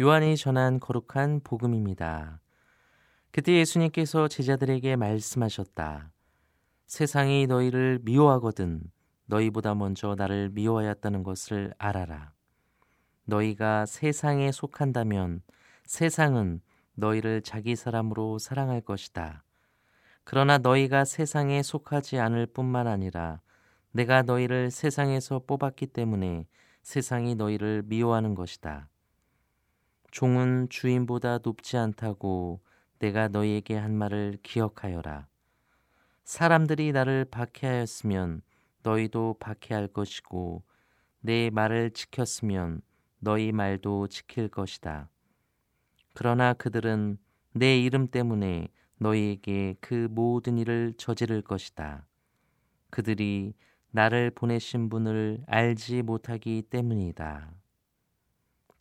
요한이 전한 거룩한 복음입니다. 그때 예수님께서 제자들에게 말씀하셨다. 세상이 너희를 미워하거든 너희보다 먼저 나를 미워하였다는 것을 알아라. 너희가 세상에 속한다면 세상은 너희를 자기 사람으로 사랑할 것이다. 그러나 너희가 세상에 속하지 않을 뿐만 아니라 내가 너희를 세상에서 뽑았기 때문에 세상이 너희를 미워하는 것이다. 종은 주인보다 높지 않다고 내가 너희에게 한 말을 기억하여라. 사람들이 나를 박해하였으면 너희도 박해할 것이고 내 말을 지켰으면 너희 말도 지킬 것이다. 그러나 그들은 내 이름 때문에 너희에게 그 모든 일을 저지를 것이다. 그들이 나를 보내신 분을 알지 못하기 때문이다.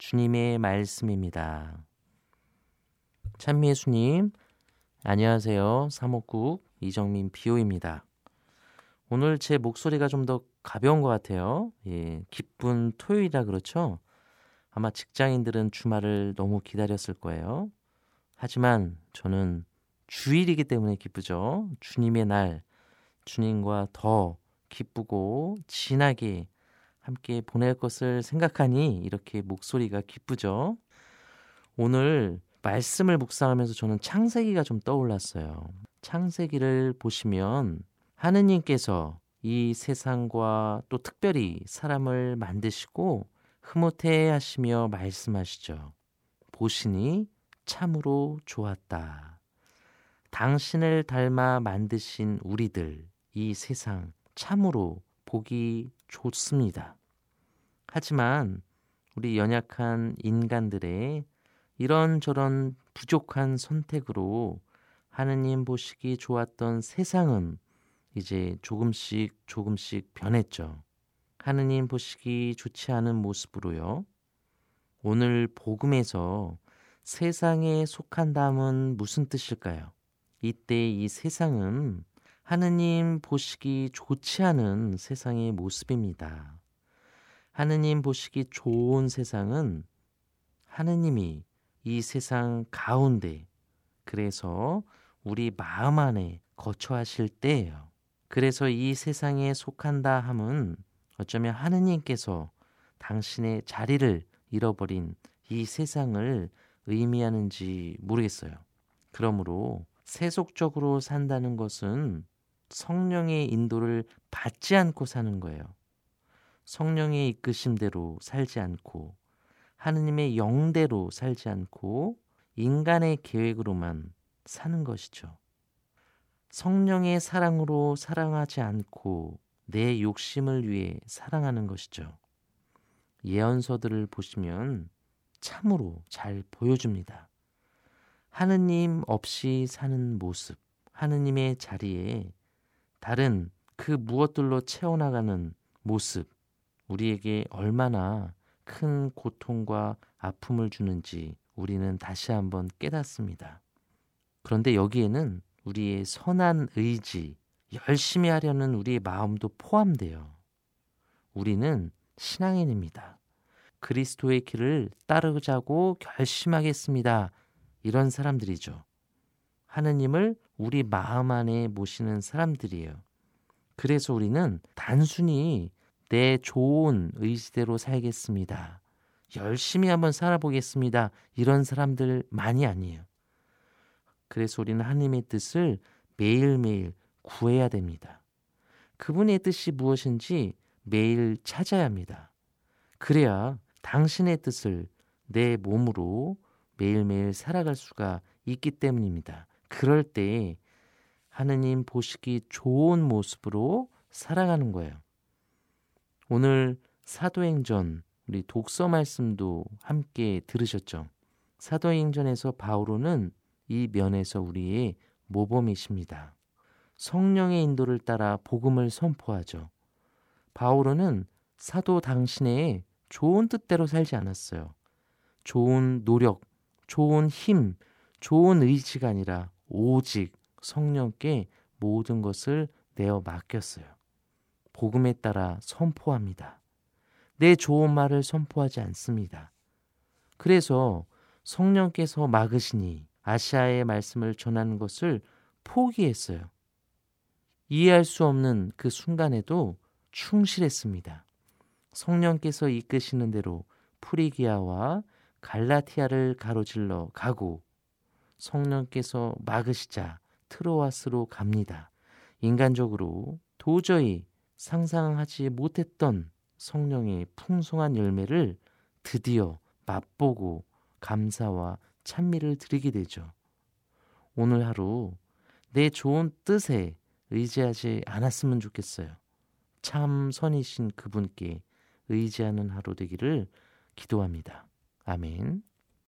주님의 말씀입니다. 참미예수님, 안녕하세요. 사목국 이정민 비오입니다. 오늘 제 목소리가 좀 더 가벼운 것 같아요. 예, 기쁜 토요일이라 그렇죠? 아마 직장인들은 주말을 너무 기다렸을 거예요. 하지만 저는 주일이기 때문에 기쁘죠. 주님의 날, 주님과 더 기쁘고 진하게 함께 보낼 것을 생각하니 이렇게 목소리가 기쁘죠. 오늘 말씀을 묵상하면서 저는 창세기가 좀 떠올랐어요. 창세기를 보시면 하느님께서 이 세상과 또 특별히 사람을 만드시고 흐뭇해 하시며 말씀하시죠. 보시니 참으로 좋았다. 당신을 닮아 만드신 우리들, 이 세상 참으로 보기 좋습니다. 하지만 우리 연약한 인간들의 이런저런 부족한 선택으로 하느님 보시기 좋았던 세상은 이제 조금씩 조금씩 변했죠. 하느님 보시기 좋지 않은 모습으로요. 오늘 복음에서 세상에 속한다면 무슨 뜻일까요? 이때 이 세상은 하느님 보시기 좋지 않은 세상의 모습입니다. 하느님 보시기 좋은 세상은 하느님이 이 세상 가운데 그래서 우리 마음 안에 거처하실 때예요. 그래서 이 세상에 속한다 함은 어쩌면 하느님께서 당신의 자리를 잃어버린 이 세상을 의미하는지 모르겠어요. 그러므로 세속적으로 산다는 것은 성령의 인도를 받지 않고 사는 거예요. 성령의 이끄심대로 살지 않고 하느님의 영대로 살지 않고 인간의 계획으로만 사는 것이죠. 성령의 사랑으로 사랑하지 않고 내 욕심을 위해 사랑하는 것이죠. 예언서들을 보시면 참으로 잘 보여줍니다. 하느님 없이 사는 모습, 하느님의 자리에 다른 그 무엇들로 채워나가는 모습, 우리에게 얼마나 큰 고통과 아픔을 주는지 우리는 다시 한번 깨닫습니다. 그런데 여기에는 우리의 선한 의지, 열심히 하려는 우리의 마음도 포함돼요. 우리는 신앙인입니다. 그리스도의 길을 따르자고 결심하겠습니다. 이런 사람들이죠. 하느님을 우리 마음 안에 모시는 사람들이에요. 그래서 우리는 단순히 내 좋은 의지대로 살겠습니다. 열심히 한번 살아보겠습니다. 이런 사람들 많이 아니에요. 그래서 우리는 하나님의 뜻을 매일매일 구해야 됩니다. 그분의 뜻이 무엇인지 매일 찾아야 합니다. 그래야 당신의 뜻을 내 몸으로 매일매일 살아갈 수가 있기 때문입니다. 그럴 때 하느님 보시기 좋은 모습으로 살아가는 거예요. 오늘 사도행전 우리 독서 말씀도 함께 들으셨죠? 사도행전에서 바오로는 이 면에서 우리의 모범이십니다. 성령의 인도를 따라 복음을 선포하죠. 바오로는 사도 당신의 좋은 뜻대로 살지 않았어요. 좋은 노력, 좋은 힘, 좋은 의지가 아니라 오직 성령께 모든 것을 내어 맡겼어요. 복음에 따라 선포합니다. 내 좋은 말을 선포하지 않습니다. 그래서 성령께서 막으시니 아시아의 말씀을 전하는 것을 포기했어요. 이해할 수 없는 그 순간에도 충실했습니다. 성령께서 이끄시는 대로 프리기아와 갈라티아를 가로질러 가고 성령께서 막으시자 트로아스로 갑니다. 인간적으로 도저히 상상하지 못했던 성령의 풍성한 열매를 드디어 맛보고 감사와 찬미를 드리게 되죠. 오늘 하루 내 좋은 뜻에 의지하지 않았으면 좋겠어요. 참 선이신 그분께 의지하는 하루 되기를 기도합니다. 아멘.